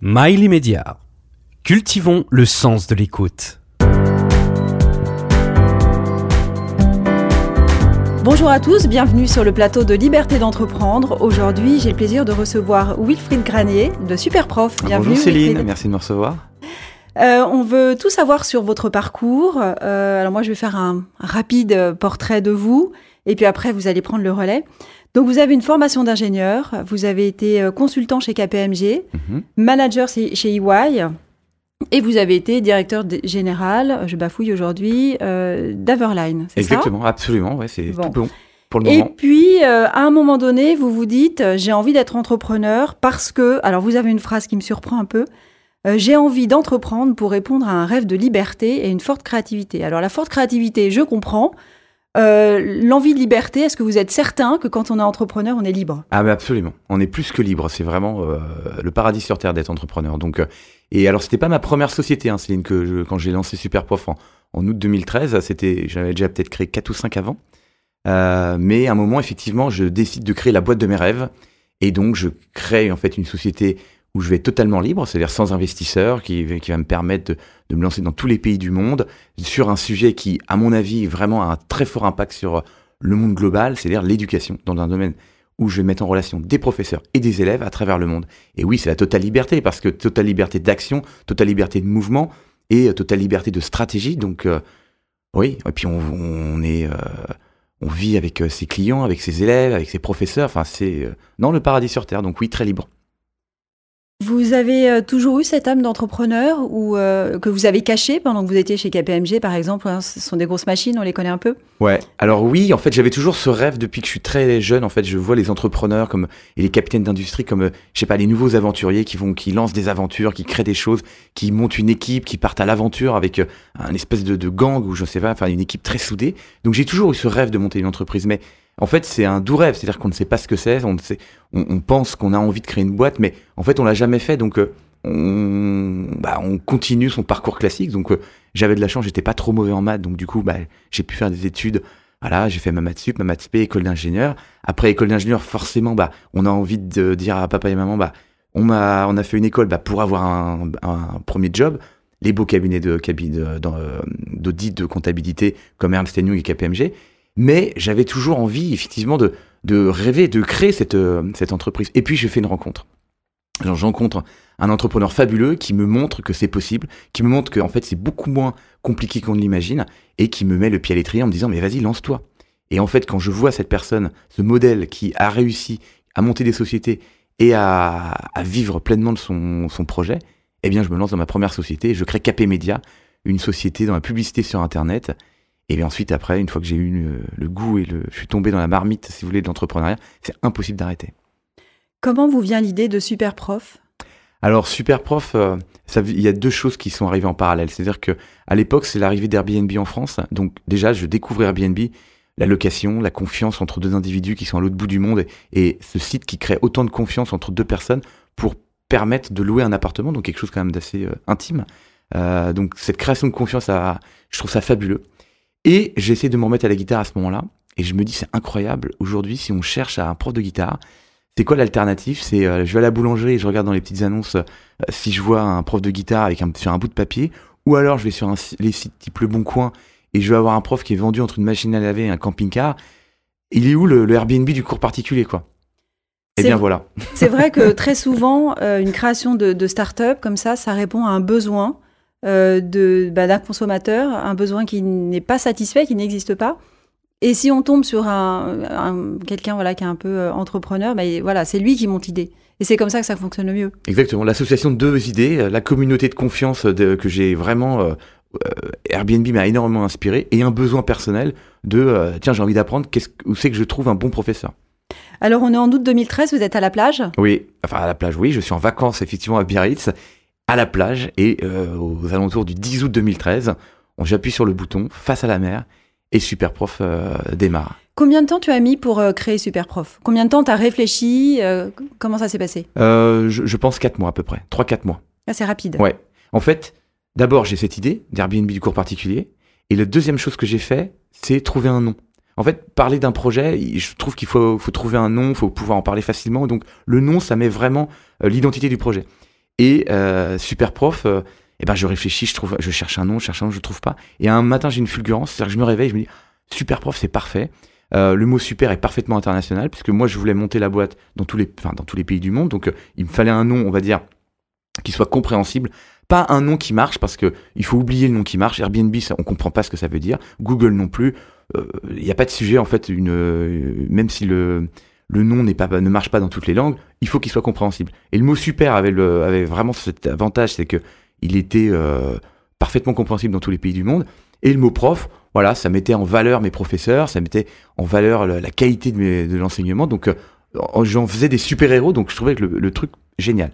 Mail Media. Cultivons le sens de l'écoute. Bonjour à tous, bienvenue sur le plateau de Liberté d'entreprendre. Aujourd'hui, j'ai le plaisir de recevoir Wilfried Granier de Superprof. Bienvenue. Bonjour Céline, Wilfried. merci de me recevoir. Euh, on veut tout savoir sur votre parcours. Euh, alors moi, je vais faire un rapide portrait de vous, et puis après, vous allez prendre le relais. Donc, vous avez une formation d'ingénieur, vous avez été euh, consultant chez KPMG, Mhm. manager chez EY, et vous avez été directeur général, je bafouille aujourd'hui, euh, d'Averline, c'est ça? Exactement, absolument, ouais, c'est Bon. tout bon pour le Et moment. puis, euh, à un moment donné, vous vous dites, euh, j'ai envie d'être entrepreneur parce que, alors vous avez une phrase qui me surprend un peu, euh, j'ai envie d'entreprendre pour répondre à un rêve de liberté et une forte créativité. Alors la forte créativité, je comprends. Euh, L'envie de liberté, est-ce que vous êtes certain que quand on est entrepreneur, on est libre? Ah mais absolument, on est plus que libre, c'est vraiment euh, le paradis sur terre d'être entrepreneur. Donc, euh, et alors c'était pas ma première société, hein, Céline, que je- quand j'ai lancé Superprof en, en août 2013, c'était, j'avais déjà peut-être créé 4 ou 5 avant. Mais à un moment, effectivement, je décide de créer la boîte de mes rêves. Et donc, je crée en fait une société où je vais être totalement libre, c'est-à-dire sans investisseur, qui, va me permettre de, me lancer dans tous les pays du monde, sur un sujet qui, à mon avis, vraiment a un très fort impact sur le monde global, c'est-à-dire l'éducation, dans un domaine où je vais mettre en relation des professeurs et des élèves à travers le monde. Et oui, c'est la totale liberté, parce que totale liberté d'action, totale liberté de mouvement et euh, totale liberté de stratégie. Donc, euh, oui, et puis on, on est, euh, on vit avec euh, ses clients, avec ses élèves, avec ses professeurs. Enfin, c'est euh, non le paradis sur terre. Donc oui, très libre. Vous avez euh, toujours eu cette âme d'entrepreneur ou euh, que vous avez caché pendant que vous étiez chez KPMG, par exemple hein, Ce sont des grosses machines, on les connaît un peu? Ouais. Alors oui, en fait, j'avais toujours ce rêve depuis que je suis très jeune. En fait, je vois les entrepreneurs comme et les capitaines d'industrie comme, euh, je sais pas, les nouveaux aventuriers qui vont, qui lancent des aventures, qui créent des choses, qui montent une équipe, qui partent à l'aventure avec euh, un espèce de, de gang ou je sais pas, enfin une équipe très soudée. Donc j'ai toujours eu ce rêve de monter une entreprise, mais en fait, c'est un doux rêve, c'est-à-dire qu'on ne sait pas ce que c'est, on, pense qu'on a envie de créer une boîte, mais en fait, on l'a jamais fait, donc euh, on, bah, on continue son parcours classique. Donc euh, j'avais de la chance, j'étais pas trop mauvais en maths, donc du coup, bah, j'ai pu faire des études. Voilà, j'ai fait ma maths sup, ma maths spé, école d'ingénieur. Après école d'ingénieur, forcément, bah, on a envie de dire à papa et maman, bah, on a fait une école bah, pour avoir un, premier job. Les beaux cabinets de euh, d'audit de comptabilité comme Ernst Young et KPMG. Mais j'avais toujours envie, effectivement, de, rêver, de créer cette, euh, entreprise. Et puis, j'ai fait une rencontre. Alors, je rencontre un entrepreneur fabuleux qui me montre que c'est possible, qui me montre que, en fait, c'est beaucoup moins compliqué qu'on ne l'imagine et qui me met le pied à l'étrier en me disant, mais vas-y, lance-toi. Et en fait, quand je vois cette personne, ce modèle qui a réussi à monter des sociétés et à, vivre pleinement de son, projet, eh bien, je me lance dans ma première société je crée KP Media, une société dans la publicité sur Internet. Et bien ensuite, après, une fois que j'ai eu le, le goût et le, je suis tombé dans la marmite, si vous voulez, de l'entrepreneuriat, c'est impossible d'arrêter. Comment vous vient l'idée de Superprof Alors, Superprof, euh, ça, il y a deux choses qui sont arrivées en parallèle. C'est-à-dire que à l'époque, c'est l'arrivée d'Airbnb en France. Donc, déjà, je découvre Airbnb, la location, la confiance entre deux individus qui sont à l'autre bout du monde, et, et ce site qui crée autant de confiance entre deux personnes pour permettre de louer un appartement, donc quelque chose quand même d'assez euh, intime. Euh, donc, cette création de confiance, je trouve ça fabuleux. Et j'essaie de me remettre à la guitare à ce moment-là, et je me dis, c'est incroyable. Aujourd'hui, si on cherche à un prof de guitare, c'est quoi l'alternative? C'est euh, je vais à la boulangerie et je regarde dans les petites annonces euh, si je vois un prof de guitare avec un, sur un bout de papier, ou alors je vais sur un, les sites type Le Bon Coin et je vais avoir un prof qui est vendu entre une machine à laver et un camping-car. Il est où le, le Airbnb du cours particulier, quoi? Eh bien voilà. C'est vrai que très souvent, euh, une création de, de start-up comme ça, ça répond à un besoin euh, de- bah, d'un consommateur, un besoin qui n'est pas satisfait, qui n'existe pas. Et si on tombe sur un, un- quelqu'un voilà, qui est un peu euh, entrepreneur, bah, voilà, c'est lui qui monte l'idée. Et c'est comme ça que ça fonctionne le mieux. Exactement. L'association de deux idées, euh, la communauté de confiance de- que j'ai vraiment. euh, Airbnb m'a énormément inspiré et un besoin personnel de euh, tiens, j'ai envie d'apprendre, qu'est-ce, où c'est que je trouve un bon professeur? Alors, on est en août 2013, vous êtes à la plage? Oui, enfin à la plage, oui, je suis en vacances effectivement à Biarritz, à la plage, et euh, aux alentours du 10 août 2013, on j'appuie sur le bouton face à la mer, et Superprof euh, démarre. Combien de temps tu as mis pour euh, créer Superprof? Combien de temps tu as réfléchi Comment ça s'est passé? Je, je pense 4 mois à peu près, 3-4 mois. Ah, C'est rapide. Ouais. En fait, d'abord j'ai cette idée d'Airbnb du cours particulier, et la deuxième chose que j'ai fait, c'est trouver un nom. En fait, parler d'un projet, je trouve qu'il faut, faut trouver un nom, il faut pouvoir en parler facilement. Donc, le nom, ça met vraiment l'identité du projet. Et euh, super prof, euh, eh ben je réfléchis, je trouve, je cherche un nom, je cherche un nom, je le trouve pas. Et un matin j'ai une fulgurance, c'est-à-dire que je me réveille, je me dis super prof, c'est parfait. Euh, le mot super est parfaitement international puisque moi je voulais monter la boîte dans tous les, enfin, dans tous les pays du monde, donc il me fallait un nom, on va dire, qui soit compréhensible. Pas un nom qui marche parce que il faut oublier le nom qui marche. Airbnb, ça, on comprend pas ce que ça veut dire. Google non plus. Il n'y a pas de sujet en fait. Une, même si le le nom n'est pas ne marche pas dans toutes les langues, il faut qu'il soit compréhensible. Et le mot super avait vraiment cet avantage, c'est que il était euh, parfaitement compréhensible dans tous les pays du monde. Et le mot prof, voilà, ça mettait en valeur mes professeurs, ça mettait en valeur la, qualité de, l'enseignement. Donc, euh, j'en faisais des super-héros, donc je trouvais que le truc génial.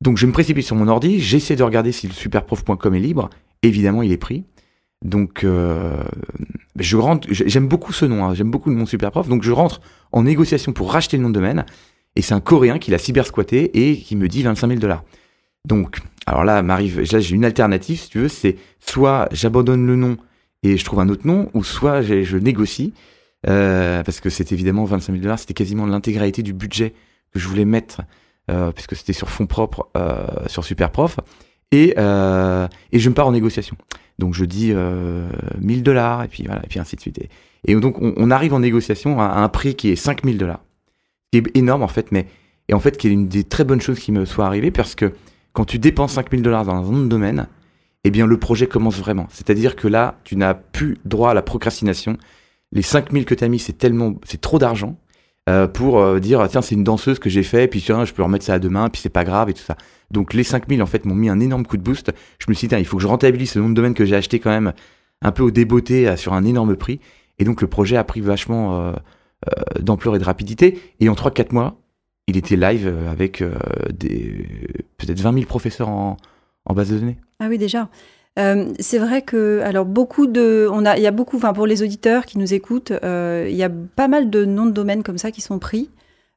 Donc, je me précipite sur mon ordi, j'essaie de regarder si le superprof.com est libre. Évidemment, il est pris. Donc, euh, je rentre, j'aime beaucoup ce nom, hein, j'aime beaucoup le nom superprof. Donc, je rentre en négociation pour racheter le nom de domaine. Et c'est un Coréen qui l'a cybersquatté et qui me dit 25 000 dollars. Donc, alors là, m'arrive, là, j'ai une alternative, si tu veux, c'est soit j'abandonne le nom et je trouve un autre nom, ou soit je négocie, euh, parce que c'est évidemment 25 000 dollars, c'était quasiment l'intégralité du budget que je voulais mettre, euh, puisque c'était sur fonds propres, sur Superprof, et, euh, et je me pars en négociation. Donc je dis euh, 1000 dollars, et puis voilà, et puis ainsi de suite. Et, donc on, arrive en négociation à, un prix qui est 5000 dollars, qui est énorme en fait, mais et en fait qui est une des très bonnes choses qui me soit arrivée, parce que quand tu dépenses 5000 dollars dans un de domaine, eh bien le projet commence vraiment. C'est-à-dire que là, tu n'as plus droit à la procrastination. Les 5000 que tu as mis, c'est tellement, c'est trop d'argent euh, pour euh, dire tiens, c'est une danseuse que j'ai fait, puis tiens, je peux remettre ça à demain, puis c'est pas grave et tout ça. Donc les 5000 en fait m'ont mis un énorme coup de boost. Je me suis dit il faut que je rentabilise ce nom de domaine que j'ai acheté quand même un peu au débeauté sur un énorme prix. Et donc le projet a pris vachement euh, d'ampleur et de rapidité. Et en 3-4 mois, il était live avec des peut-être 20 000 professeurs en, en base de données. Ah oui, déjà. Euh, c'est vrai que, alors, beaucoup de. On a, il y a beaucoup, enfin, pour les auditeurs qui nous écoutent, euh, il y a pas mal de noms de domaine comme ça qui sont pris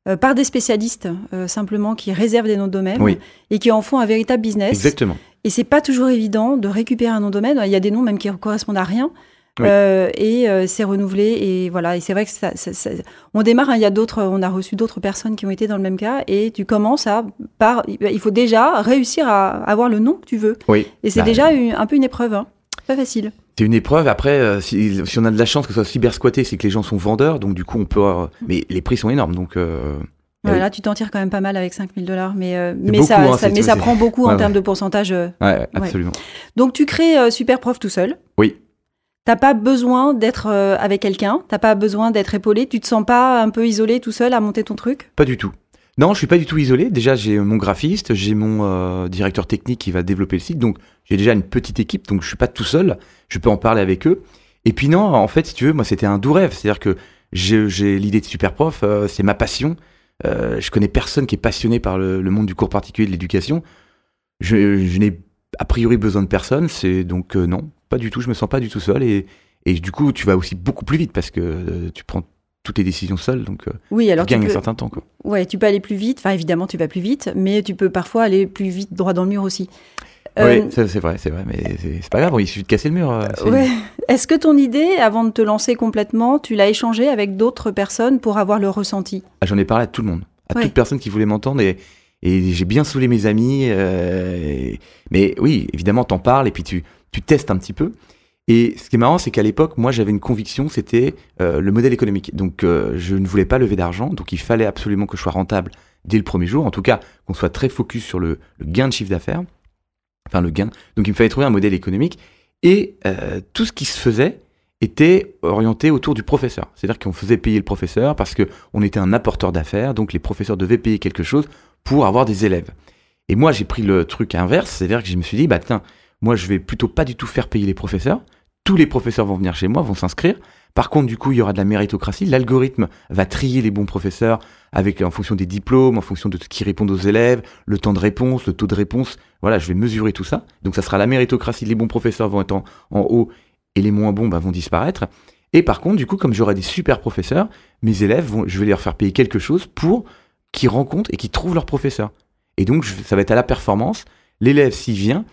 euh, par des spécialistes, simplement, qui réservent des noms de domaine Oui. et qui en font un véritable business. Exactement. Et c'est pas toujours évident de récupérer un nom de domaine. Il y a des noms même qui correspondent à rien. Oui. Euh, et euh, c'est renouvelé et voilà et c'est vrai que ça, ça- ça- on démarre hein, il y a d'autres on a reçu d'autres personnes qui ont été dans le même cas et tu commences à par il faut déjà réussir à avoir le nom que tu veux Oui. et c'est Bah, déjà une- un peu une épreuve hein. pas facile C'est une épreuve. Après, euh, si, si on a de la chance que ce soit cyber squatté, c'est que les gens sont vendeurs, donc du coup on peut. euh, mais les prix sont énormes, donc. euh, voilà oui. tu t'en tires quand même pas mal avec 5000 dollars mais euh, C'est mais beaucoup, ça, hein, ça- mais ça prend beaucoup Ouais, en ouais. termes de pourcentage euh. Ouais, absolument. donc tu crées euh, super prof tout seul Oui. T'as pas besoin d'être euh, avec quelqu'un, t'as pas besoin d'être épaulé, tu te sens pas un peu isolé tout seul à monter ton truc? Pas du tout. Non, je suis pas du tout isolé. Déjà, j'ai mon graphiste, j'ai mon euh, directeur technique qui va développer le site, donc j'ai déjà une petite équipe, donc je suis pas tout seul. Je peux en parler avec eux. Et puis non, en fait, si tu veux, moi, c'était un doux rêve. C'est-à-dire que j'ai l'idée de super prof, euh, c'est ma passion. Euh, je connais personne qui est passionné par le, monde du cours particulier de l'éducation. Je, je n'ai a priori besoin de personne. C'est donc euh, non, pas du tout. Je me sens pas du tout seul. Et, et du coup, tu vas aussi beaucoup plus vite parce que euh, tu prends toutes tes décisions seul, donc euh, Oui, alors tu tu gagnes peux, un certain temps. Quoi. ouais, tu peux aller plus vite, enfin évidemment tu vas plus vite, mais tu peux parfois aller plus vite droit dans le mur aussi. Euh, Oui, ça, c'est vrai, c'est vrai, mais c'est pas grave, il suffit de casser le mur. euh, ouais. Est-ce que ton idée, avant de te lancer complètement, tu l'as échangée avec d'autres personnes pour avoir le ressenti? Ah, J'en ai parlé à tout le monde, à Ouais. toute personne qui voulait m'entendre et, et j'ai bien saoulé mes amis. euh, et- mais oui, évidemment, t'en parles et puis tu, tu testes un petit peu. Et ce qui est marrant, c'est qu'à l'époque, moi, j'avais une conviction, c'était euh, le modèle économique. Donc, euh, je ne voulais pas lever d'argent, donc il fallait absolument que je sois rentable dès le premier jour. En tout cas, qu'on soit très focus sur le, gain de chiffre d'affaires. Enfin, le gain. Donc, il me fallait trouver un modèle économique. Et euh, tout ce qui se faisait était orienté autour du professeur. C'est-à-dire qu'on faisait payer le professeur parce que on était un apporteur d'affaires, donc les professeurs devaient payer quelque chose pour avoir des élèves. Et moi, j'ai pris le truc inverse, c'est-à-dire que je me suis dit, bah tiens, moi, je vais plutôt pas du tout faire payer les professeurs. Tous les professeurs vont venir chez moi, vont s'inscrire. Par contre, du coup, il y aura de la méritocratie. L'algorithme va trier les bons professeurs avec, en fonction des diplômes, en fonction de ce qui répondent aux élèves, le temps de réponse, le taux de réponse. Voilà, je vais mesurer tout ça. Donc, ça sera la méritocratie. Les bons professeurs vont être en, haut et les moins bons bah, vont disparaître. Et par contre, du coup, comme j'aurai des super professeurs, mes élèves, vont, je vais leur faire payer quelque chose pour qu'ils rencontrent et qu'ils trouvent leur professeur. Et donc, je- ça va être à la performance. L'élève, s'il vient,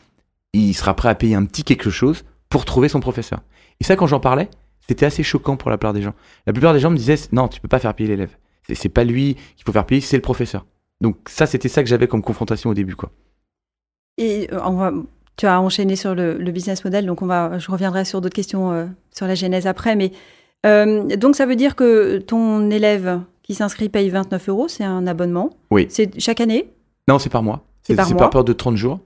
il sera prêt à payer un petit quelque chose pour trouver son professeur. Et ça, quand j'en parlais, c'était assez choquant pour la plupart des gens. La plupart des gens me disaient, non, tu peux pas faire payer l'élève. C'est- pas lui qu'il faut faire payer, c'est le professeur. Donc ça, c'était ça que j'avais comme confrontation au début, quoi. Et euh, on va, tu as enchaîné sur le, le business model, donc on va, je reviendrai sur d'autres questions euh, sur la genèse après. Mais euh, donc ça veut dire que ton élève qui s'inscrit paye 29 euros, c'est un abonnement. Oui. C'est chaque année, Non, c'est par mois. C'est par par période de 30 jours.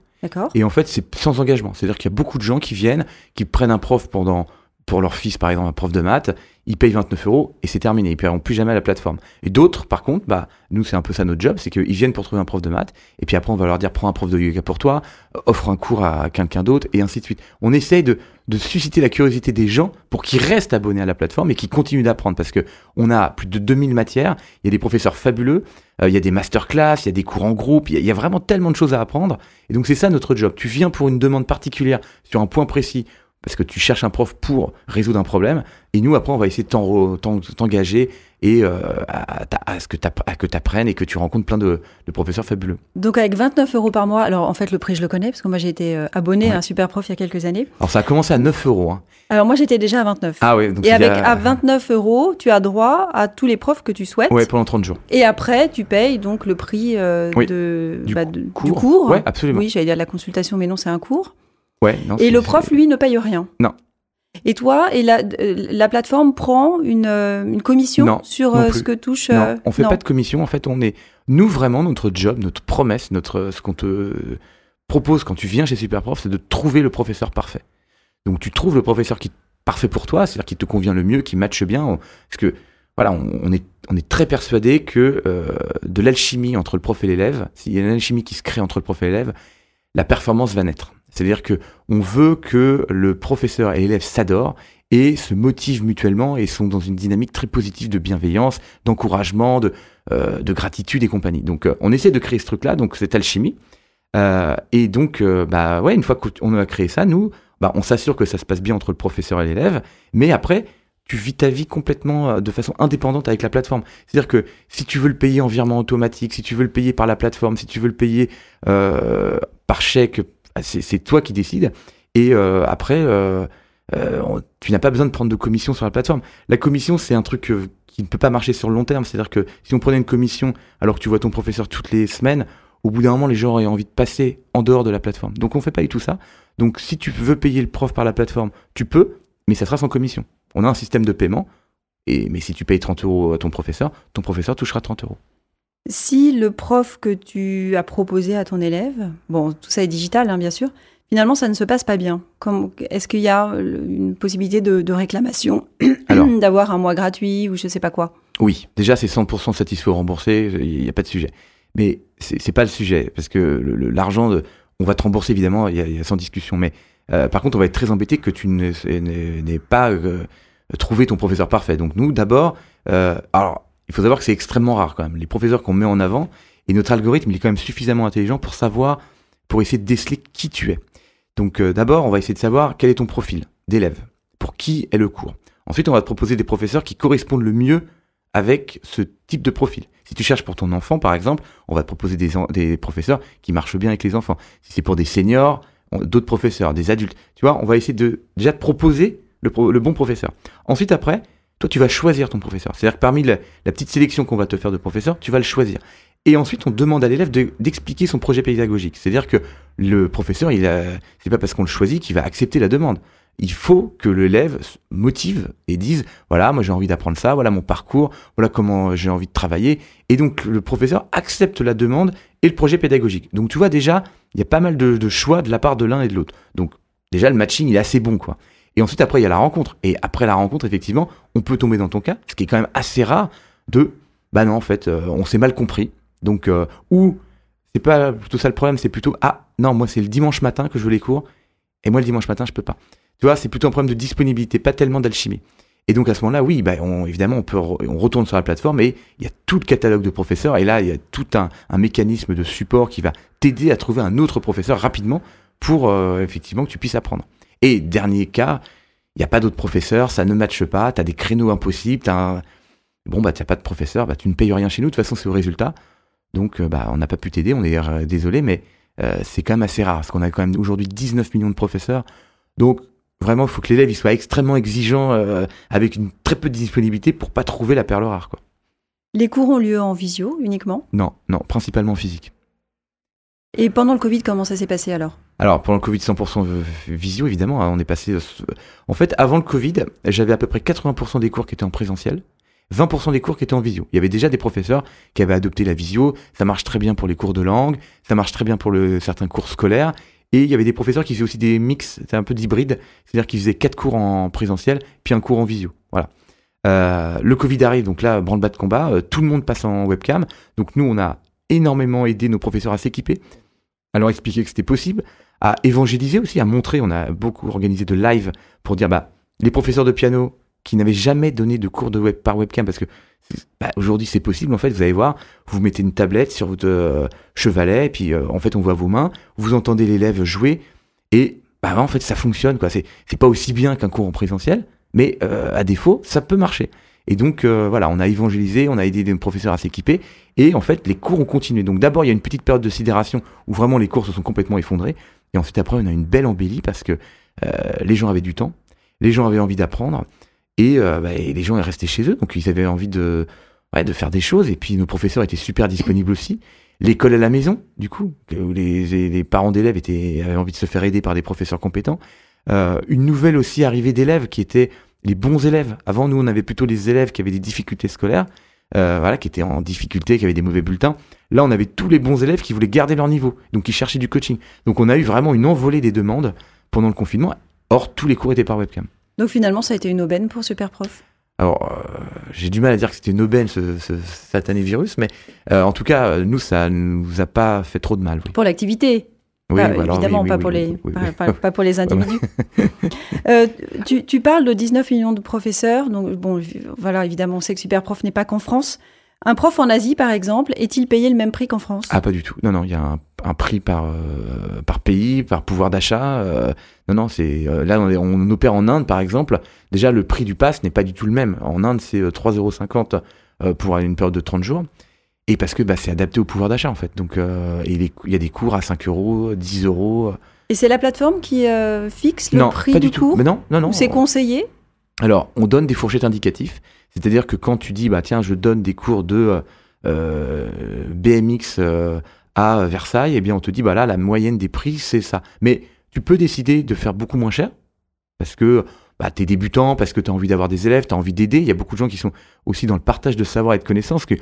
Et en fait, c'est sans engagement. C'est-à-dire qu'il y a beaucoup de gens qui viennent, qui prennent un prof pendant, pour leur fils, par exemple, un prof de maths, ils payent 29 euros et c'est terminé. Ils ne paieront plus jamais à la plateforme. Et d'autres, par contre, bah, nous, c'est un peu ça notre job, c'est qu'ils viennent pour trouver un prof de maths. Et puis après, on va leur dire, prends un prof de yoga pour toi, offre un cours à quelqu'un d'autre, et ainsi de suite. On essaye de, susciter la curiosité des gens pour qu'ils restent abonnés à la plateforme et qu'ils continuent d'apprendre. Parce que on a plus de 2000 matières, il y a des professeurs fabuleux, euh, il y a des masterclass, il y a des cours en groupe, il y a vraiment tellement de choses à apprendre. Et donc, c'est ça notre job. Tu viens pour une demande particulière sur un point précis parce que tu cherches un prof pour résoudre un problème. Et nous, après, on va essayer de t'en- t'en- t'engager et euh, à, à- à ce que tu apprennes et que tu rencontres plein de, de professeurs fabuleux. Donc avec 29 euros par mois, alors en fait le prix je le connais parce que moi j'ai été euh, abonné Ouais. à un super prof il y a quelques années. Alors, ça a commencé à 9 euros. hein. Alors moi j'étais déjà à 29. Ah ouais, donc Et avec a- à 29 euros, tu as droit à tous les profs que tu souhaites. Ouais, pendant 30 jours. Et après, tu payes donc le prix euh, Oui. de, Du bah, de- cours. du cours. Ouais, absolument. Oui, j'allais dire de la consultation, mais non, c'est un cours. Ouais, non, Et le prof, lui, ne paye rien. Non. Et toi, et la, euh, la plateforme prend une, euh, une commission Non, sur non euh, ce que touche. Non, on fait pas de commission. En fait, on est nous vraiment notre job, notre promesse, notre ce qu'on te propose quand tu viens chez Superprof, c'est de trouver le professeur parfait. Donc tu trouves le professeur qui est parfait pour toi, c'est-à-dire qui te convient le mieux, qui matche bien, parce que voilà, on, on est on est très persuadé que euh, de l'alchimie entre le prof et l'élève, s'il y a une alchimie qui se crée entre le prof et l'élève, la performance va naître. C'est-à-dire que on veut que le professeur et l'élève s'adorent et se motivent mutuellement et sont dans une dynamique très positive de bienveillance, d'encouragement, de, euh, de gratitude et compagnie. Donc euh, on essaie de créer ce truc-là, donc cette alchimie. Euh, et donc, bah ouais, une fois qu'on a créé ça, nous, bah, on s'assure que ça se passe bien entre le professeur et l'élève. Mais après, tu vis ta vie complètement de façon indépendante avec la plateforme. C'est-à-dire que si tu veux le payer en virement automatique, si tu veux le payer par la plateforme, si tu veux le payer par chèque, c'est c'est toi qui décides. Et euh, après, euh, euh, tu n'as pas besoin de prendre de commission sur la plateforme. La commission, c'est un truc qui ne peut pas marcher sur le long terme. C'est-à-dire que si on prenait une commission alors que tu vois ton professeur toutes les semaines, au bout d'un moment, les gens auraient envie de passer en dehors de la plateforme. Donc on fait pas du tout ça. Donc si tu veux payer le prof par la plateforme, tu peux, mais ça sera sans commission. On a un système de paiement. Et, mais si tu payes 30 euros à ton professeur, ton professeur touchera 30 euros. Si le prof que tu as proposé à ton élève, bon, tout ça est digital, hein, bien sûr, finalement, ça ne se passe pas bien. Est-ce qu'il y a euh, une possibilité de, de réclamation, d'avoir un mois gratuit ou je sais pas quoi? Oui, déjà c'est 100% satisfait ou remboursé, il n'y a pas de sujet. Mais c'est c'est pas le sujet, parce que l'argent, on va te rembourser évidemment, il y, a- il y a sans discussion. Mais euh, par contre, on va être très embêté que tu ne- n'aies n'aies pas euh, trouvé ton professeur parfait. Donc nous, d'abord, euh, alors il faut savoir que c'est extrêmement rare quand même, les professeurs qu'on met en avant, et notre algorithme, il est quand même suffisamment intelligent pour savoir, pour essayer de déceler qui tu es. Donc euh, d'abord, on va essayer de savoir quel est ton profil d'élève, pour qui est le cours. Ensuite, on va te proposer des professeurs qui correspondent le mieux avec ce type de profil. Si tu cherches pour ton enfant, par exemple, on va te proposer des, professeurs qui marchent bien avec les enfants. Si c'est pour des seniors, d'autres professeurs, des adultes. Tu vois, on va essayer de déjà te proposer le, pro- le bon professeur. Ensuite, après, toi, tu vas choisir ton professeur. C'est-à-dire que parmi la, petite sélection qu'on va te faire de professeurs, tu vas le choisir. Et ensuite, on demande à l'élève de- d'expliquer son projet pédagogique. C'est-à-dire que le professeur, il c'est pas parce qu'on le choisit qu'il va accepter la demande. Il faut que l'élève motive et dise voilà, moi j'ai envie d'apprendre ça, voilà mon parcours, voilà comment j'ai envie de travailler. Et donc le professeur accepte la demande et le projet pédagogique. Donc tu vois déjà, il y a pas mal de, de choix de la part de l'un et de l'autre. Donc déjà le matching il est assez bon quoi. Et ensuite après il y a la rencontre. Et après la rencontre effectivement, on peut tomber dans ton cas, ce qui est quand même assez rare de bah non en fait euh, on s'est mal compris. Donc euh, ou c'est pas plutôt ça le problème, c'est plutôt ah non moi c'est le dimanche matin que je veux les cours et moi le dimanche matin je peux pas. Tu vois, c'est plutôt un problème de disponibilité, pas tellement d'alchimie. Et donc à ce moment-là, oui, bah, on, évidemment, on, peut, on retourne sur la plateforme et il y a tout le catalogue de professeurs. Et là, il y a tout un, un mécanisme de support qui va t'aider à trouver un autre professeur rapidement pour euh, effectivement que tu puisses apprendre. Et dernier cas, il n'y a pas d'autres professeurs, ça ne matche pas, tu as des créneaux impossibles, un... bon, bah, tu n'as pas de professeur, bah, tu ne payes rien chez nous, de toute façon, c'est au résultat. Donc, euh, bah, on n'a pas pu t'aider, on est euh, désolé, mais euh, c'est quand même assez rare, parce qu'on a quand même aujourd'hui 19 millions de professeurs. Donc, vraiment, il faut que l'élève soit extrêmement exigeant, euh, avec une très peu de disponibilité pour pas trouver la perle rare. Quoi. Les cours ont lieu en visio uniquement? Non, non, principalement physique. Et pendant le Covid, comment ça s'est passé alors? Alors, pendant le Covid, 100% visio, évidemment, hein, on est passé... En fait, avant le Covid, j'avais à peu près 80% des cours qui étaient en présentiel. 20% des cours qui étaient en visio. Il y avait déjà des professeurs qui avaient adopté la visio. Ça marche très bien pour les cours de langue, ça marche très bien pour certains cours scolaires. Et il y avait des professeurs qui faisaient aussi des mix, c'était un peu d'hybride, c'est-à-dire qu'ils faisaient quatre cours en présentiel, puis un cours en visio. Voilà. Euh, le Covid arrive, donc là, branle-bas de combat, euh, tout le monde passe en webcam. Donc nous, on a énormément aidé nos professeurs à s'équiper, à expliquer que c'était possible, à évangéliser aussi, à montrer. On a beaucoup organisé de live pour dire, bah, les professeurs de piano qui n'avaient jamais donné de cours de web par webcam, parce que bah, aujourd'hui c'est possible, en fait, vous allez voir, vous mettez une tablette sur votre euh, chevalet, et puis en fait on voit vos mains, vous entendez l'élève jouer, et bah, en fait ça fonctionne, quoi. C'est pas aussi bien qu'un cours en présentiel, mais euh, à défaut, ça peut marcher. Et donc euh, voilà, on a évangélisé, on a aidé des professeurs à s'équiper, et en fait les cours ont continué. Donc d'abord il y a une petite période de sidération où vraiment les cours se sont complètement effondrés, et ensuite après on a une belle embellie parce que euh, les gens avaient du temps, les gens avaient envie d'apprendre, et, bah, et, les gens sont restés chez eux, donc ils avaient envie de, ouais, de faire des choses, et puis nos professeurs étaient super disponibles aussi. L'école à la maison, du coup, où les, les parents d'élèves avaient envie de se faire aider par des professeurs compétents. Euh, une nouvelle aussi arrivée d'élèves qui étaient les bons élèves. Avant, nous, on avait plutôt les élèves qui avaient des difficultés scolaires, euh, voilà, qui étaient en difficulté, qui avaient des mauvais bulletins. Là, on avait tous les bons élèves qui voulaient garder leur niveau, donc qui cherchaient du coaching. Donc, on a eu vraiment une envolée des demandes pendant le confinement. Or, tous les cours étaient par webcam. Donc, finalement, ça a été une aubaine pour Superprof? Alors, euh, j'ai du mal à dire que c'était une aubaine, ce, satané virus, mais en tout cas, nous, ça nous a pas fait trop de mal. Pour l'activité? Oui, évidemment, pas, pour les, pas, pour les individus. Euh, tu, tu, parles de 19 millions de professeurs. Donc, bon, voilà, évidemment, on sait que Superprof n'est pas qu'en France. Un prof en Asie, par exemple, est-il payé le même prix qu'en France? Ah, pas du tout. Non, non, il y a un, un prix par, euh, par pays, par pouvoir d'achat. Euh, non, non, c'est là, on, on, opère en Inde, par exemple. Déjà, le prix du pass n'est pas du tout le même. En Inde, c'est 3,50 euros pour une période de 30 jours. Et parce que bah, c'est adapté au pouvoir d'achat en fait. Donc euh, il y a des cours à 5 euros, 10 euros. Et c'est la plateforme qui euh, fixe le prix du, cours Mais non, non, non. C'est conseillé Alors, on donne des fourchettes indicatifs. C'est-à-dire que quand tu dis, bah tiens, je donne des cours de euh, BMX à Versailles, eh bien on te dit, bah là, la moyenne des prix, c'est ça. Mais tu peux décider de faire beaucoup moins cher parce que bah, tu es débutant, parce que tu as envie d'avoir des élèves, tu as envie d'aider. Il y a beaucoup de gens qui sont aussi dans le partage de savoir et de connaissances que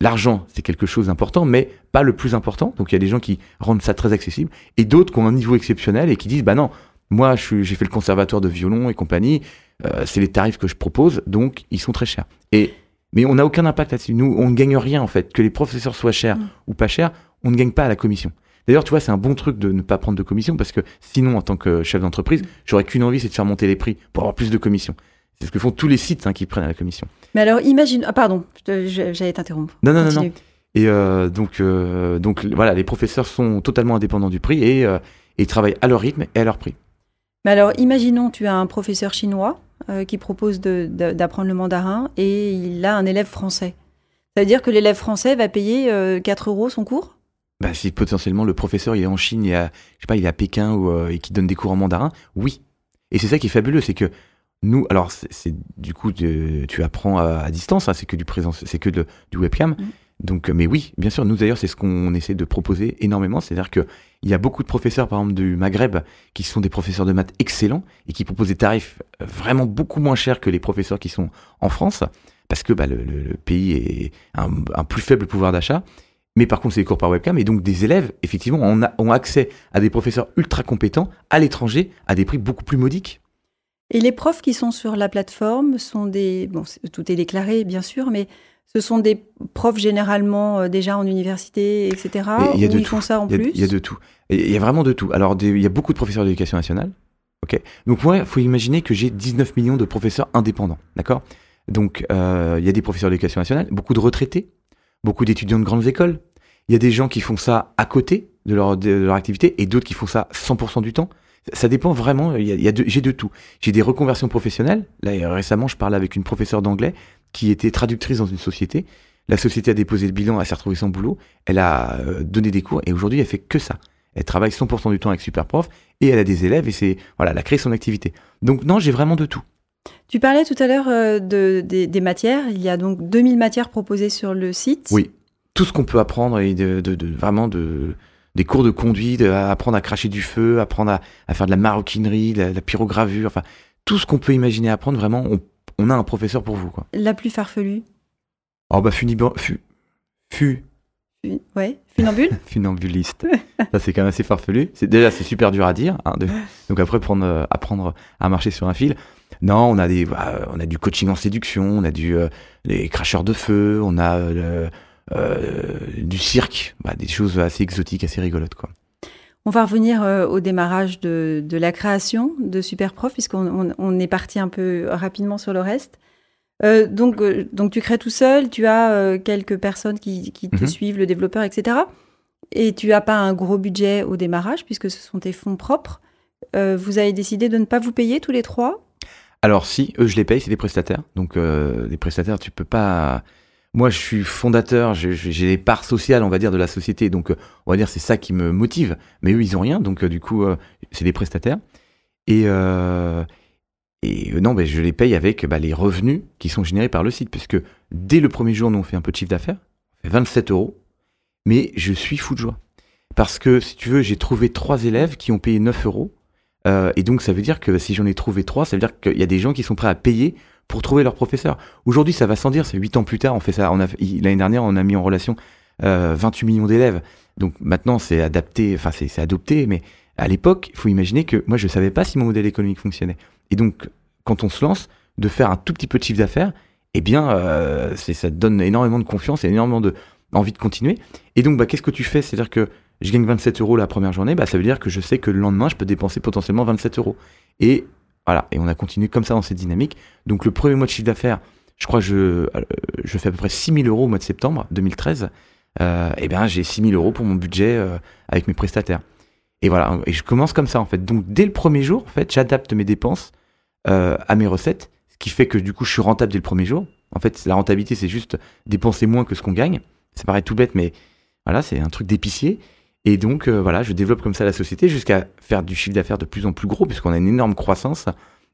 L'argent, c'est quelque chose d'important, mais pas le plus important. Donc il y a des gens qui rendent ça très accessible, et d'autres qui ont un niveau exceptionnel et qui disent, bah non, moi j'ai fait le conservatoire de violon et compagnie, euh, c'est les tarifs que je propose, donc ils sont très chers. Et, mais on n'a aucun impact là-dessus. Nous, on ne gagne rien en fait. Que les professeurs soient chers mm. ou pas chers, on ne gagne pas à la commission. D'ailleurs, tu vois, c'est un bon truc de ne pas prendre de commission parce que sinon, en tant que chef d'entreprise, j'aurais qu'une envie, c'est de faire monter les prix pour avoir plus de commission. C'est ce que font tous les sites hein, qui prennent à la commission. Mais alors, imagine. Ah, pardon, j'allais t'interrompre. Non, non, non, non. Et euh, donc, euh, donc, voilà, les professeurs sont totalement indépendants du prix et, euh, et travaillent à leur rythme et à leur prix. Mais alors, imaginons, tu as un professeur chinois qui propose d'apprendre le mandarin et il a un élève français. Ça veut dire que l'élève français va payer 4 euros son cours? Bah, Si potentiellement le professeur il est en Chine, il, a, je sais pas, il est à Pékin ou, et qui donne des cours en mandarin, oui. Et c'est ça qui est fabuleux, c'est que nous, alors c'est du coup tu apprends à, distance, hein, c'est que du présence, c'est que de, du webcam. Mm. Donc, mais oui, bien sûr, nous d'ailleurs, c'est ce qu'on essaie de proposer énormément. C'est-à-dire qu'il y a beaucoup de professeurs, par exemple, du Maghreb, qui sont des professeurs de maths excellents et qui proposent des tarifs vraiment beaucoup moins chers que les professeurs qui sont en France, parce que bah, le, pays un, un plus faible pouvoir d'achat. Mais par contre, c'est des cours par webcam et donc des élèves, effectivement, ont accès à des professeurs ultra compétents à l'étranger à des prix beaucoup plus modiques. Et les profs qui sont sur la plateforme sont des... Bon, tout est déclaré, bien sûr, mais ce sont des profs généralement euh, déjà en université, etc. Il y a de ils tout. font ça en plus Il y a de tout. Il y a vraiment de tout. Alors, il y a beaucoup de professeurs d'éducation nationale. ok Donc, moi, il faut imaginer que j'ai 19 millions de professeurs indépendants. D'accord Donc, euh, il y a des professeurs d'éducation nationale, beaucoup de retraités, beaucoup d'étudiants de grandes écoles. Il y a des gens qui font ça à côté de leur, de leur activité et d'autres qui font ça 100% du temps. Ça dépend vraiment. Il y a, j'ai de tout. J'ai des reconversions professionnelles. Là, récemment, je parlais avec une professeure d'anglais qui était traductrice dans une société. La société a déposé le bilan, elle s'est retrouvée sans boulot. Elle a euh, donné des cours et aujourd'hui, elle fait que ça. Elle travaille 100% du temps avec Superprof et elle a des élèves et c'est voilà, elle a créé son activité. Donc non, j'ai vraiment de tout. Tu parlais tout à l'heure euh, de, des, matières. Il y a donc 2000 matières proposées sur le site. Oui, tout ce qu'on peut apprendre et de, de, de vraiment de des cours de conduite, à apprendre à cracher du feu, apprendre à, à faire de la maroquinerie, la, la pyrogravure, enfin tout ce qu'on peut imaginer apprendre. Vraiment, on, on a un professeur pour vous. Quoi. La plus farfelue Oh bah funiban, fu, fu, Ouais, funambule funambuliste. ça c'est quand même assez farfelu. C'est déjà c'est super dur à dire. hein, de- donc après prendre, euh, apprendre à marcher sur un fil. Non, on a des, bah, on a du coaching en séduction, on a du euh, les cracheurs de feu, on a euh, euh, du cirque, bah, des choses assez exotiques, assez rigolotes quoi. On va revenir euh, au démarrage de, de la création de Superprof, puisqu'on on, on est parti un peu rapidement sur le reste. Euh, donc, euh, donc, tu crées tout seul, tu as euh, quelques personnes qui, qui te Mhm. suivent, le développeur, etc. Et tu n'as pas un gros budget au démarrage, puisque ce sont tes fonds propres. Euh, vous avez décidé de ne pas vous payer tous les trois? Alors si, eux je les paye, c'est des prestataires. Donc euh, des prestataires, tu peux pas. Moi, je suis fondateur, j'ai les parts sociales, on va dire, de la société. Donc, euh, on va dire, c'est ça qui me motive. Mais eux, ils ont rien. Donc, euh, du coup, euh, c'est des prestataires. Et, euh, non, ben, je les paye avec bah, les revenus qui sont générés par le site. Puisque dès le premier jour, nous, on fait un peu de chiffre d'affaires. On fait 27 euros. Mais je suis fou de joie. Parce que, si tu veux, j'ai trouvé trois élèves qui ont payé 9 euros. Et donc, ça veut dire que si j'en ai trouvé trois, ça veut dire qu'il y a des gens qui sont prêts à payer pour trouver leur professeur. Aujourd'hui, ça va sans dire, c'est huit ans plus tard, on fait ça. L'année dernière, on a mis en relation euh, 28 millions d'élèves. Donc maintenant, c'est adapté, enfin, c'est, adopté, mais à l'époque, il faut imaginer que moi, je savais pas si mon modèle économique fonctionnait. Et donc, quand on se lance, de faire un tout petit peu de chiffre d'affaires, eh bien, euh, ça te donne énormément de confiance et énormément de, envie de continuer. Et donc, bah, qu'est-ce que tu fais? C'est-à-dire que je gagne 27 euros la première journée, bah, ça veut dire que je sais que le lendemain, je peux dépenser potentiellement 27 euros. Et voilà, et on a continué comme ça dans cette dynamique. Donc le premier mois de chiffre d'affaires, je crois que je, euh, fais à peu près 6 000 euros au mois de septembre 2013. Euh, et bien j'ai 6 000 euros pour mon budget euh, avec mes prestataires. Et voilà, et je commence comme ça en fait. Donc dès le premier jour, en fait, j'adapte mes dépenses euh, à mes recettes, ce qui fait que du coup je suis rentable dès le premier jour. En fait, la rentabilité, c'est juste dépenser moins que ce qu'on gagne. Ça paraît tout bête, mais voilà, c'est un truc d'épicier. Et donc, euh, voilà, je développe comme ça la société jusqu'à faire du chiffre d'affaires de plus en plus gros, puisqu'on a une énorme croissance,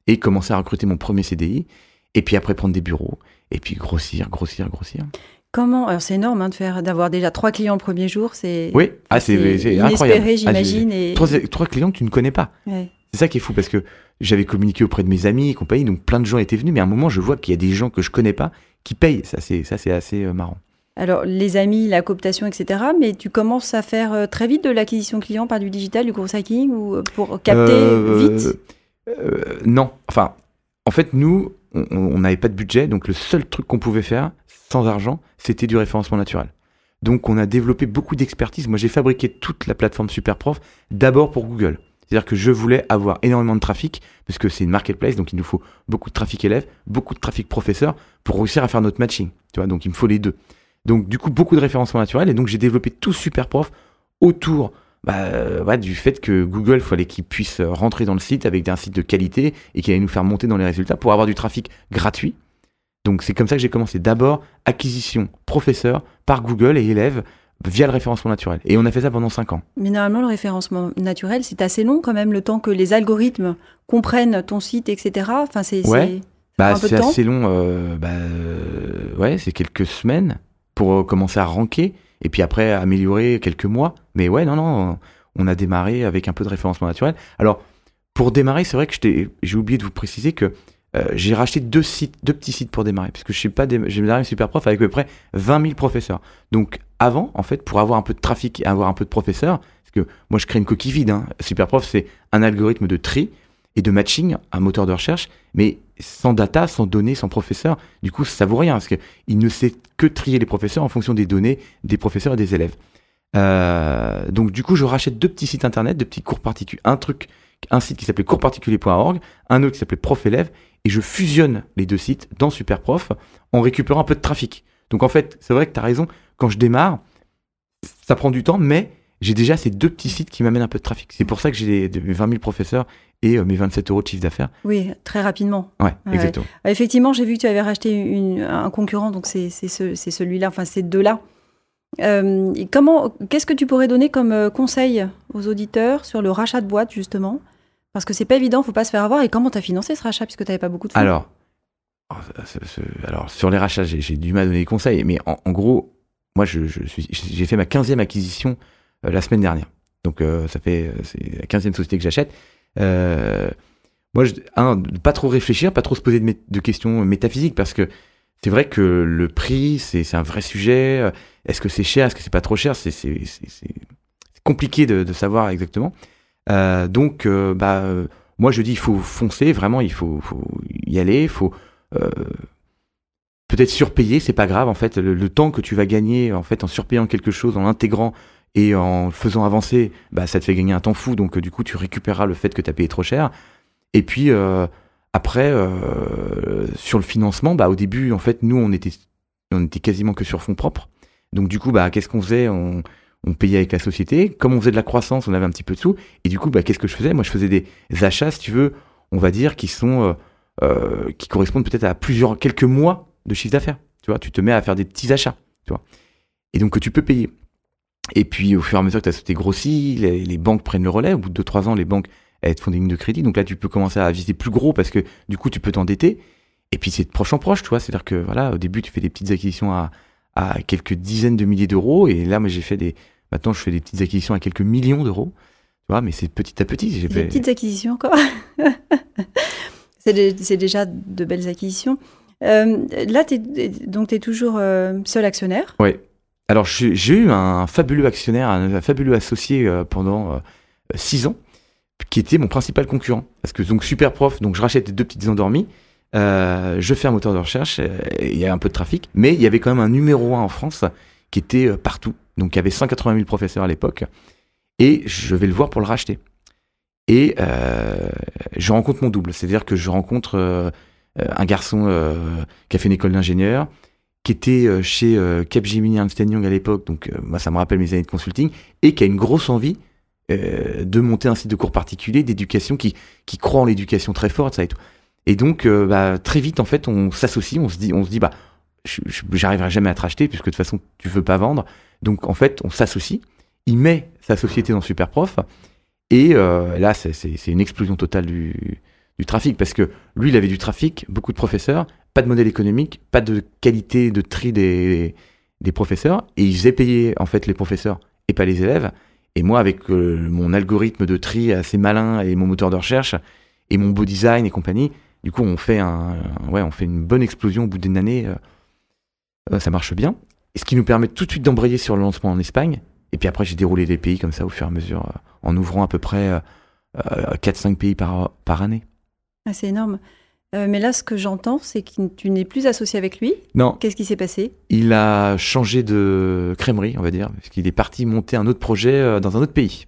et commencer à recruter mon premier CDI, et puis après prendre des bureaux, et puis grossir, grossir, grossir. Comment Alors, c'est énorme hein, de faire, d'avoir déjà trois clients le premier jour. C'est Oui, ah, c'est c'est incroyable. Ah, et... Trois, trois clients que tu ne connais pas. Ouais. C'est ça qui est fou, parce que j'avais communiqué auprès de mes amis et compagnie, donc plein de gens étaient venus, mais à un moment, je vois qu'il y a des gens que je connais pas qui payent. Ça, c'est ça, c'est assez euh, marrant. Alors, les amis, la cooptation, etc. Mais tu commences à faire euh, très vite de l'acquisition client par du digital, du gros hacking, ou euh, pour capter Euh, vite? euh, Non. Enfin, en fait, nous, on- on n'avait pas de budget, donc le seul truc qu'on pouvait faire, sans argent, c'était du référencement naturel. Donc, on a développé beaucoup d'expertise. Moi, j'ai fabriqué toute la plateforme Superprof d'abord pour Google. C'est-à-dire que je voulais avoir énormément de trafic, parce que c'est une marketplace, donc il nous faut beaucoup de trafic élève, beaucoup de trafic professeur, pour réussir à faire notre matching. Tu vois, donc il me faut les deux. Donc, du coup, beaucoup de référencement naturel, et donc j'ai développé tout Superprof autour bah, euh, du fait que Google, il fallait qu'il puisse rentrer dans le site avec un site de qualité et qu'il allait nous faire monter dans les résultats pour avoir du trafic gratuit. Donc c'est comme ça que j'ai commencé. D'abord, acquisition professeur par Google et élèves via le référencement naturel. Et on a fait ça pendant 5 ans. Mais normalement, le référencement naturel, c'est assez long quand même, le temps que les algorithmes comprennent ton site, etc. Enfin, c'est Ouais. Bah, assez long. euh, bah, euh, ouais, c'est quelques semaines pour euh, commencer à ranker et puis après améliorer quelques mois. Mais ouais, non, non, on a démarré avec un peu de référencement naturel. Alors, pour démarrer, c'est vrai que j'ai oublié de vous préciser que euh, j'ai racheté deux sites, deux petits sites pour démarrer, parce que je suis pas, démarré super prof avec à peu près 20 000 professeurs. Donc avant, en fait, pour avoir un peu de trafic et avoir un peu de professeurs, parce que moi je crée une coquille vide. Hein. Superprof, c'est un algorithme de tri et de matching, un moteur de recherche, mais sans data, sans données, sans professeurs, du coup, ça vaut rien, parce qu'il ne sait que trier les professeurs en fonction des données des professeurs et des élèves. Euh, donc, du coup, je rachète deux petits sites internet, deux petits cours particuliers. Un truc, un site qui s'appelait coursparticulier.org, un autre qui s'appelait Prof Élève, et je fusionne les deux sites dans Superprof en récupérant un peu de trafic. Donc, en fait, c'est vrai que tu as raison, quand je démarre, ça prend du temps, mais j'ai déjà ces deux petits sites qui m'amènent un peu de trafic. C'est pour ça que j'ai mes 20 000 professeurs et euh, mes 27 euros de chiffre d'affaires. Oui, très rapidement. Ouais, Ouais. exactement. Euh, Effectivement, j'ai vu que tu avais racheté une- un concurrent, donc c'est ce, celui-là, enfin ces deux-là. Euh, comment, qu'est-ce que tu pourrais donner comme euh, conseil aux auditeurs sur le rachat de boîte justement? Parce que c'est pas évident, faut pas se faire avoir. Et comment tu as financé ce rachat puisque tu n'avais pas beaucoup de fonds Alors, oh, alors sur les rachats, j'ai du mal à donner des conseils, mais en, en gros, moi, je, je suis- j'ai fait ma 15e acquisition la semaine dernière. Donc ça fait c'est la 15e société que j'achète. moi, un, pas trop réfléchir, pas trop se poser de, de questions métaphysiques parce que c'est vrai que le prix, c'est un vrai sujet. Est-ce que c'est cher Est-ce que c'est pas trop cher? C'est compliqué de, de, savoir exactement. Euh, donc, euh, bah, moi je dis il faut foncer, vraiment, il faut, y aller, il faut euh, peut-être surpayer, c'est pas grave en fait. Le, temps que tu vas gagner en fait en surpayant quelque chose, en intégrant et en faisant avancer, bah, ça te fait gagner un temps fou. Donc, du coup, tu récupéreras le fait que tu as payé trop cher. Et puis, après, euh, sur le financement, bah, au début, en fait, nous, on était, on était quasiment que sur fonds propres. Donc, du coup, bah, qu'est-ce qu'on faisait? On, on, payait avec la société. Comme on faisait de la croissance, on avait un petit peu de sous. Et du coup, bah, qu'est-ce que je faisais? Moi, je faisais des achats, si tu veux, on va dire, qui sont, euh, euh, qui correspondent peut-être à plusieurs, quelques mois de chiffre d'affaires. Tu vois, tu te mets à faire des petits achats, tu vois. Et donc, que tu peux payer. Et puis, au fur et à mesure que ta société grossit, les, les banques prennent le relais. Au bout de 2-3 ans, les banques être font des lignes de crédit. Donc là, tu peux commencer à viser plus gros parce que du coup, tu peux t'endetter. Et puis, c'est de proche en proche, tu vois. C'est-à-dire que voilà, au début, tu fais des petites acquisitions à, à quelques dizaines de milliers d'euros. Et là, moi, j'ai fait des. Maintenant, je fais des petites acquisitions à quelques millions d'euros. Tu vois, mais c'est petit à petit. J'ai fait... Des petites acquisitions encore. c'est déjà de belles acquisitions. Euh, là, es, donc, tu es toujours euh, seul actionnaire Oui. Alors, j'ai eu un fabuleux actionnaire, un, fabuleux associé euh, pendant six ans qui était mon principal concurrent. Parce que donc super prof, donc je rachète deux petites endormies, euh, je fais un moteur de recherche, euh, il y a un peu de trafic, mais il y avait quand même un numéro 1 en France qui était euh, partout. Donc il y avait 180 000 professeurs à l'époque, et je vais le voir pour le racheter. Et je rencontre mon double, c'est-à-dire que je rencontre un garçon qui a fait une école d'ingénieur, qui était chez Capgemini Ernst Young à l'époque, donc moi ça me rappelle mes années de consulting, et qui a une grosse envie euh, de monter un site de cours particulier d'éducation qui, qui croit en l'éducation très forte, ça et tout. Et donc, euh, bah, très vite, en fait, on s'associe, on se dit, on se dit, bah, j'arriverai jamais à te racheter puisque de toute façon, tu veux pas vendre. Donc, en fait, on s'associe. Il met sa société dans Superprof. Et euh, là, c'est une explosion totale du, du trafic parce que lui, il avait du trafic, beaucoup de professeurs, pas de modèle économique, pas de qualité de tri des, des professeurs. Et il faisait payer, en fait, les professeurs et pas les élèves. Et moi, avec euh, mon algorithme de tri assez malin et mon moteur de recherche et mon beau design et compagnie, du coup, on fait, un, ouais, on fait une bonne explosion au bout d'une année. Euh, euh, ça marche bien. Et ce qui nous permet tout de suite d'embrayer sur le lancement en Espagne. Et puis après, j'ai déroulé des pays comme ça au fur et à mesure, en ouvrant à peu près 4-5 pays par, par année. Ah, c'est énorme. Euh, mais là, ce que j'entends, c'est que tu n'es plus associé avec lui. Non. Qu'est-ce qui s'est passé? Il a changé de crèmerie, on va dire, parce qu'il est parti monter un autre projet euh, dans un autre pays.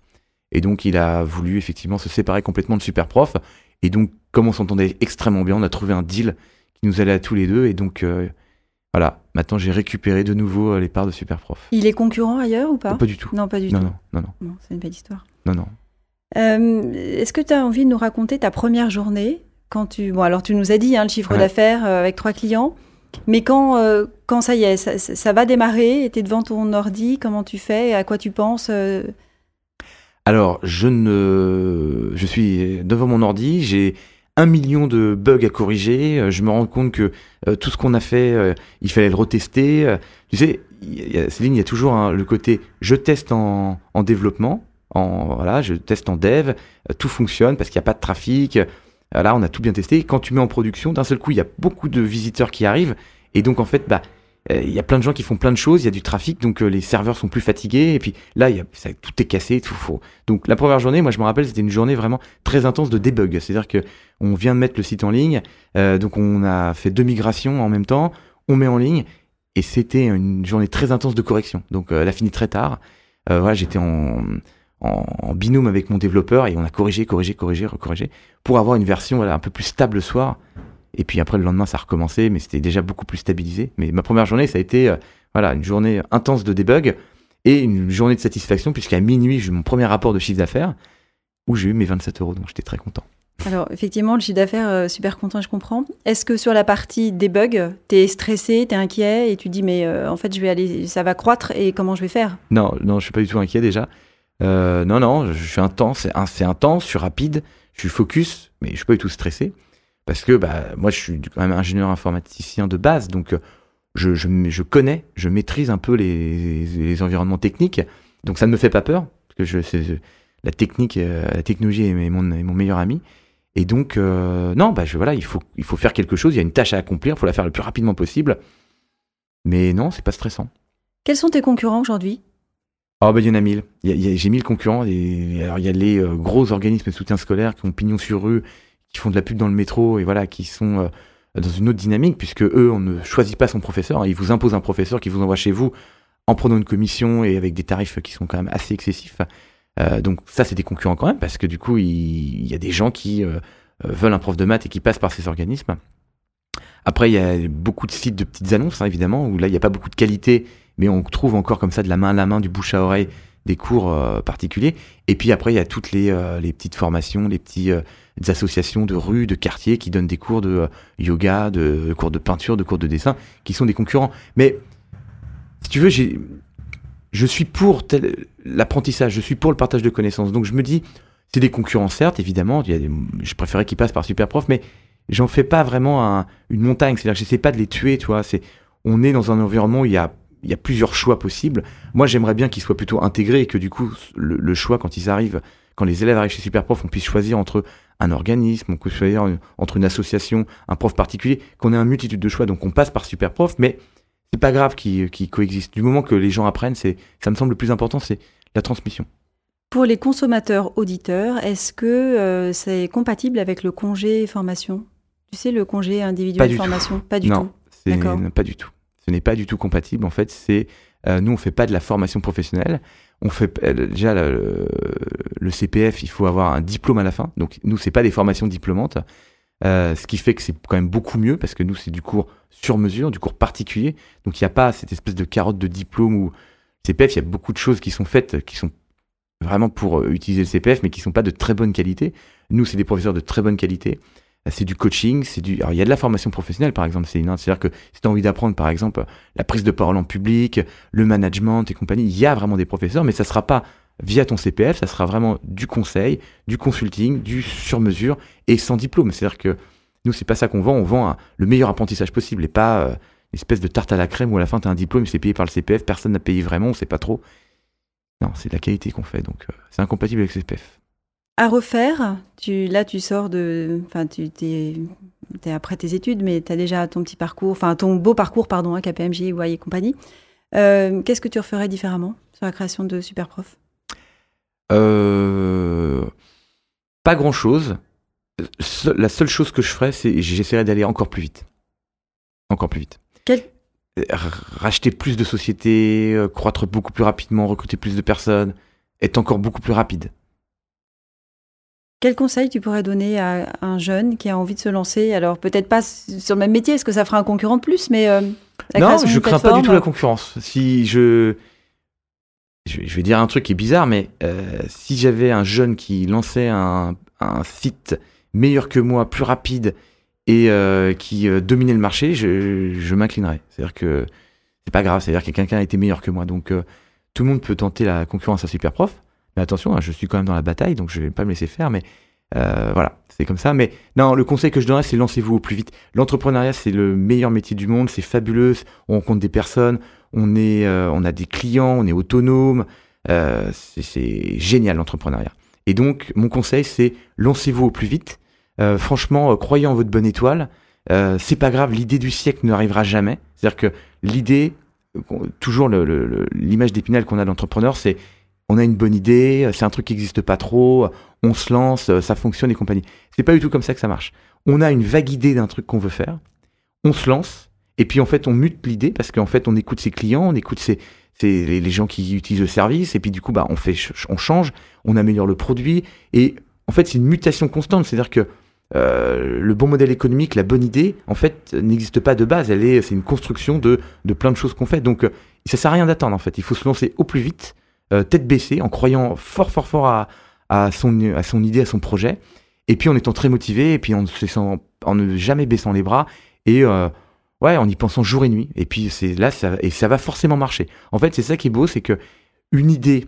Et donc, il a voulu effectivement se séparer complètement de Superprof. Et donc, comme on s'entendait extrêmement bien, on a trouvé un deal qui nous allait à tous les deux. Et donc, euh, voilà, maintenant j'ai récupéré de nouveau les parts de Superprof. Il est concurrent ailleurs ou pas? Pas du tout. Non, pas du tout. Non, non, non. c'est une belle histoire. Non, non. Est-ce que tu as envie de nous raconter ta première journée? Quand tu, bon, alors tu nous as dit hein, le chiffre d'affaires euh, avec trois clients, mais quand, euh, quand ça y est, ça, va démarrer, tu es devant ton ordi, comment tu fais, à quoi tu penses euh? Alors, je ne, je suis devant mon ordi, j'ai un million de bugs à corriger. Je me rends compte que tout ce qu'on a fait, il fallait le retester. tu sais, Céline, il y a toujours hein, le côté je teste en, en développement, en voilà, je teste en dev, tout fonctionne parce qu'il n'y a pas de trafic. Euh, là, on a tout bien testé. Quand tu mets en production, d'un seul coup, il y a beaucoup de visiteurs qui arrivent. Et donc, en fait, bah, euh, il y a plein de gens qui font plein de choses, il y a du trafic, donc euh, les serveurs sont plus fatigués, et puis là, tout est cassé, tout faux. Donc la première journée, moi je me rappelle, c'était une journée vraiment très intense de debug, c'est-à-dire que on vient de mettre le site en ligne, donc on a fait deux migrations en même temps, on met en ligne, et c'était une journée très intense de correction. Donc elle a fini très tard. voilà, j'étais en, en, binôme avec mon développeur et on a corrigé, corrigé, corrigé, recorrigé pour avoir une version voilà, un peu plus stable le soir. Et puis après, le lendemain, ça a recommencé, mais c'était déjà beaucoup plus stabilisé. Mais ma première journée, ça a été euh, voilà, une journée intense de debug et une journée de satisfaction, puisqu'à minuit, j'ai eu mon premier rapport de chiffre d'affaires où j'ai eu mes 27 euros, donc j'étais très content. Alors, effectivement, le chiffre d'affaires, euh, super content, je comprends. Est-ce que sur la partie debug, tu es stressé, tu es inquiet et tu dis, mais euh, en fait, je vais aller, ça va croître et comment je vais faire? Non, non, je suis pas du tout inquiet déjà. Euh, non, non, je suis intense, c'est intense, je suis rapide, je suis focus, mais je suis pas du tout stressé. Parce que bah, moi, je suis quand même ingénieur informaticien de base, donc euh, je, je, je connais, je maîtrise un peu les, les, environnements techniques. donc ça ne me fait pas peur, parce que la technique, euh, la technologie est mon, est mon meilleur ami. Et donc, non, bah, voilà, il faut, il faut faire quelque chose, il y a une tâche à accomplir, il faut la faire le plus rapidement possible. Mais non, c'est pas stressant. Quels sont tes concurrents aujourd'hui? Oh, bah, il y en a mille. J'ai mille concurrents. Et, alors, il y a les euh, gros organismes de soutien scolaire qui ont pignon sur rue, qui font de la pub dans le métro et voilà, qui sont euh, dans une autre dynamique, puisque eux, on ne choisit pas son professeur. hein. Ils vous imposent un professeur qui vous envoie chez vous en prenant une commission et avec des tarifs qui sont quand même assez excessifs. Euh, donc, ça, c'est des concurrents quand même, parce que du coup, il, y a des gens qui veulent un prof de maths et qui passent par ces organismes. Après, il y a beaucoup de sites de petites annonces, hein, évidemment, où là, il n'y a pas beaucoup de qualité, mais on trouve encore comme ça de la main à la main, du bouche à oreille, des cours euh, particuliers. Et puis après, il y a toutes les, euh, petites formations, les petits euh, associations de rue, de quartier qui donnent des cours de euh, yoga, de, cours de peinture, de cours de dessin, qui sont des concurrents. Mais si tu veux, je suis pour l'apprentissage, je suis pour le partage de connaissances. Donc je me dis, c'est des concurrents certes, évidemment. Je préférais qu'ils passent par Superprof, mais j'en fais pas vraiment un- une montagne. C'est-à-dire que j'essaie pas de les tuer, tu vois. C'est, on est dans un environnement où il y a, il y a plusieurs choix possibles. Moi, j'aimerais bien qu'ils soient plutôt intégrés et que du coup, le, le choix, quand ils arrivent, quand les élèves arrivent chez Superprof, on puisse choisir entre un organisme, on peut choisir entre une association, un prof particulier, qu'on ait une multitude de choix. Donc on passe par Superprof, mais c'est pas grave qu'ils coexistent. Du moment que les gens apprennent, c'est, ça me semble le plus important, c'est la transmission. Pour les consommateurs auditeurs, est-ce que euh, c'est compatible avec le congé formation? Tu sais, le congé Pas individuel du tout. formation? Pas du non, tout. D'accord. non, pas du tout. Ce n'est pas du tout compatible. En fait, c'est euh, nous on fait pas de la formation professionnelle. On fait euh, déjà le, CPF, il faut avoir un diplôme à la fin. Donc nous c'est pas des formations diplômantes. Euh, ce qui fait que c'est quand même beaucoup mieux parce que nous c'est du cours sur mesure, du cours particulier. Donc il n'y a pas cette espèce de carotte de diplôme ou CPF. Il y a beaucoup de choses qui sont faites qui sont vraiment pour utiliser le CPF, mais qui sont pas de très bonne qualité. Nous c'est des professeurs de très bonne qualité. C'est du coaching, c'est du. Alors, il y a de la formation professionnelle, par exemple, c'est une. C'est-à-dire que si tu as envie d'apprendre, par exemple, la prise de parole en public, le management et compagnie, il y a vraiment des professeurs, mais ça sera pas via ton CPF, ça sera vraiment du conseil, du consulting, du sur-mesure et sans diplôme. C'est-à-dire que nous, c'est pas ça qu'on vend, on vend le meilleur apprentissage possible et pas euh, une espèce de tarte à la crème où à la fin tu as un diplôme, c'est payé par le CPF, personne n'a payé vraiment, on sait pas trop. Non, c'est de la qualité qu'on fait, donc euh, c'est incompatible avec le CPF. À refaire, tu, là tu sors de. Enfin, tu t'es es après tes études, mais tu as déjà ton petit parcours, enfin ton beau parcours, pardon, à KPMG, Y et compagnie. Euh, Qu'est-ce que tu referais différemment sur la création de Superprof? Euh, pas grand chose. La seule chose que je ferais, c'est j'essaierais d'aller encore plus vite. Encore plus vite. Quel- Euh, Racheter plus de sociétés, euh, croître beaucoup plus rapidement, recruter plus de personnes, être encore beaucoup plus rapide. Quel conseil tu pourrais donner à un jeune qui a envie de se lancer? Alors peut-être pas sur le même métier, est-ce que ça fera un concurrent de plus, mais euh, la non, je crains pas du tout la concurrence. Si je, je, vais- je vais dire un truc qui est bizarre, mais euh, si j'avais un jeune qui lançait un, un site meilleur que moi, plus rapide et euh, qui euh, dominait le marché, je, je m'inclinerais. C'est-à-dire que c'est pas grave, c'est-à-dire que quelqu'un a été meilleur que moi. Donc euh, tout le monde peut tenter la concurrence à Superprof, mais attention, hein, je suis quand même dans la bataille, donc je vais pas me laisser faire. Mais euh, voilà, c'est comme ça. Mais non, le conseil que je donnerais, c'est lancez-vous au plus vite. L'entrepreneuriat, c'est le meilleur métier du monde, c'est fabuleux. On rencontre des personnes, on est, euh, a des clients, on est autonome. Euh, c'est- génial l'entrepreneuriat. Et donc, mon conseil, c'est lancez-vous au plus vite. Franchement, croyez en votre bonne étoile. C'est pas grave, l'idée du siècle n'arrivera jamais. C'est-à-dire que l'idée, toujours le- le- l'image d'épinal qu'on a de l'entrepreneur, c'est on a une bonne idée, c'est un truc qui n'existe pas trop, on se lance, euh, ça fonctionne et compagnie. C'est pas du tout comme ça que ça marche. On a une vague idée d'un truc qu'on veut faire, on se lance, et puis en fait on mute l'idée parce qu'en fait on écoute ses clients, on écoute les, gens qui utilisent le service, et puis du coup bah on change, on améliore le produit, et en fait c'est une mutation constante, c'est-à-dire que euh, le bon modèle économique, la bonne idée, en fait, n'existe pas de base. Elle est, c'est une construction de, de plein de choses qu'on fait. Donc, euh, ça sert à rien d'attendre. En fait, il faut se lancer au plus vite, euh, tête baissée, en croyant fort, fort, fort à, son, à son idée, à son projet, et puis en étant très motivé, et puis en ne jamais baissant les bras, et euh, ouais, en y pensant jour et nuit. Et puis c'est là, ça, et ça va forcément marcher. En fait, c'est ça qui est beau, c'est que une idée,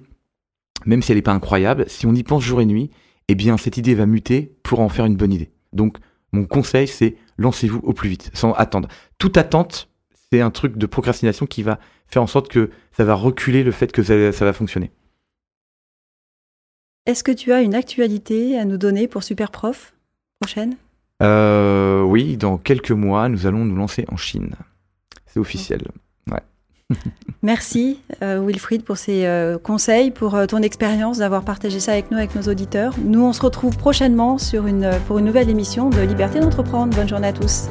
même si elle n'est pas incroyable, si on y pense jour et nuit, eh bien cette idée va muter pour en faire une bonne idée. Donc mon conseil, c'est lancez-vous au plus vite, sans attendre. Toute attente, c'est un truc de procrastination qui va faire en sorte que ça va reculer le fait que ça, ça va fonctionner. Est-ce que tu as une actualité à nous donner pour Superprof prochaine? Euh, Oui, dans quelques mois, nous allons nous lancer en Chine. C'est officiel. Ouais. Merci euh, Wilfried pour ces euh, conseils, pour euh, ton expérience, d'avoir partagé ça avec nous, avec nos auditeurs. Nous, on se retrouve prochainement sur une, pour une nouvelle émission de Liberté d'entreprendre. Bonne journée à tous.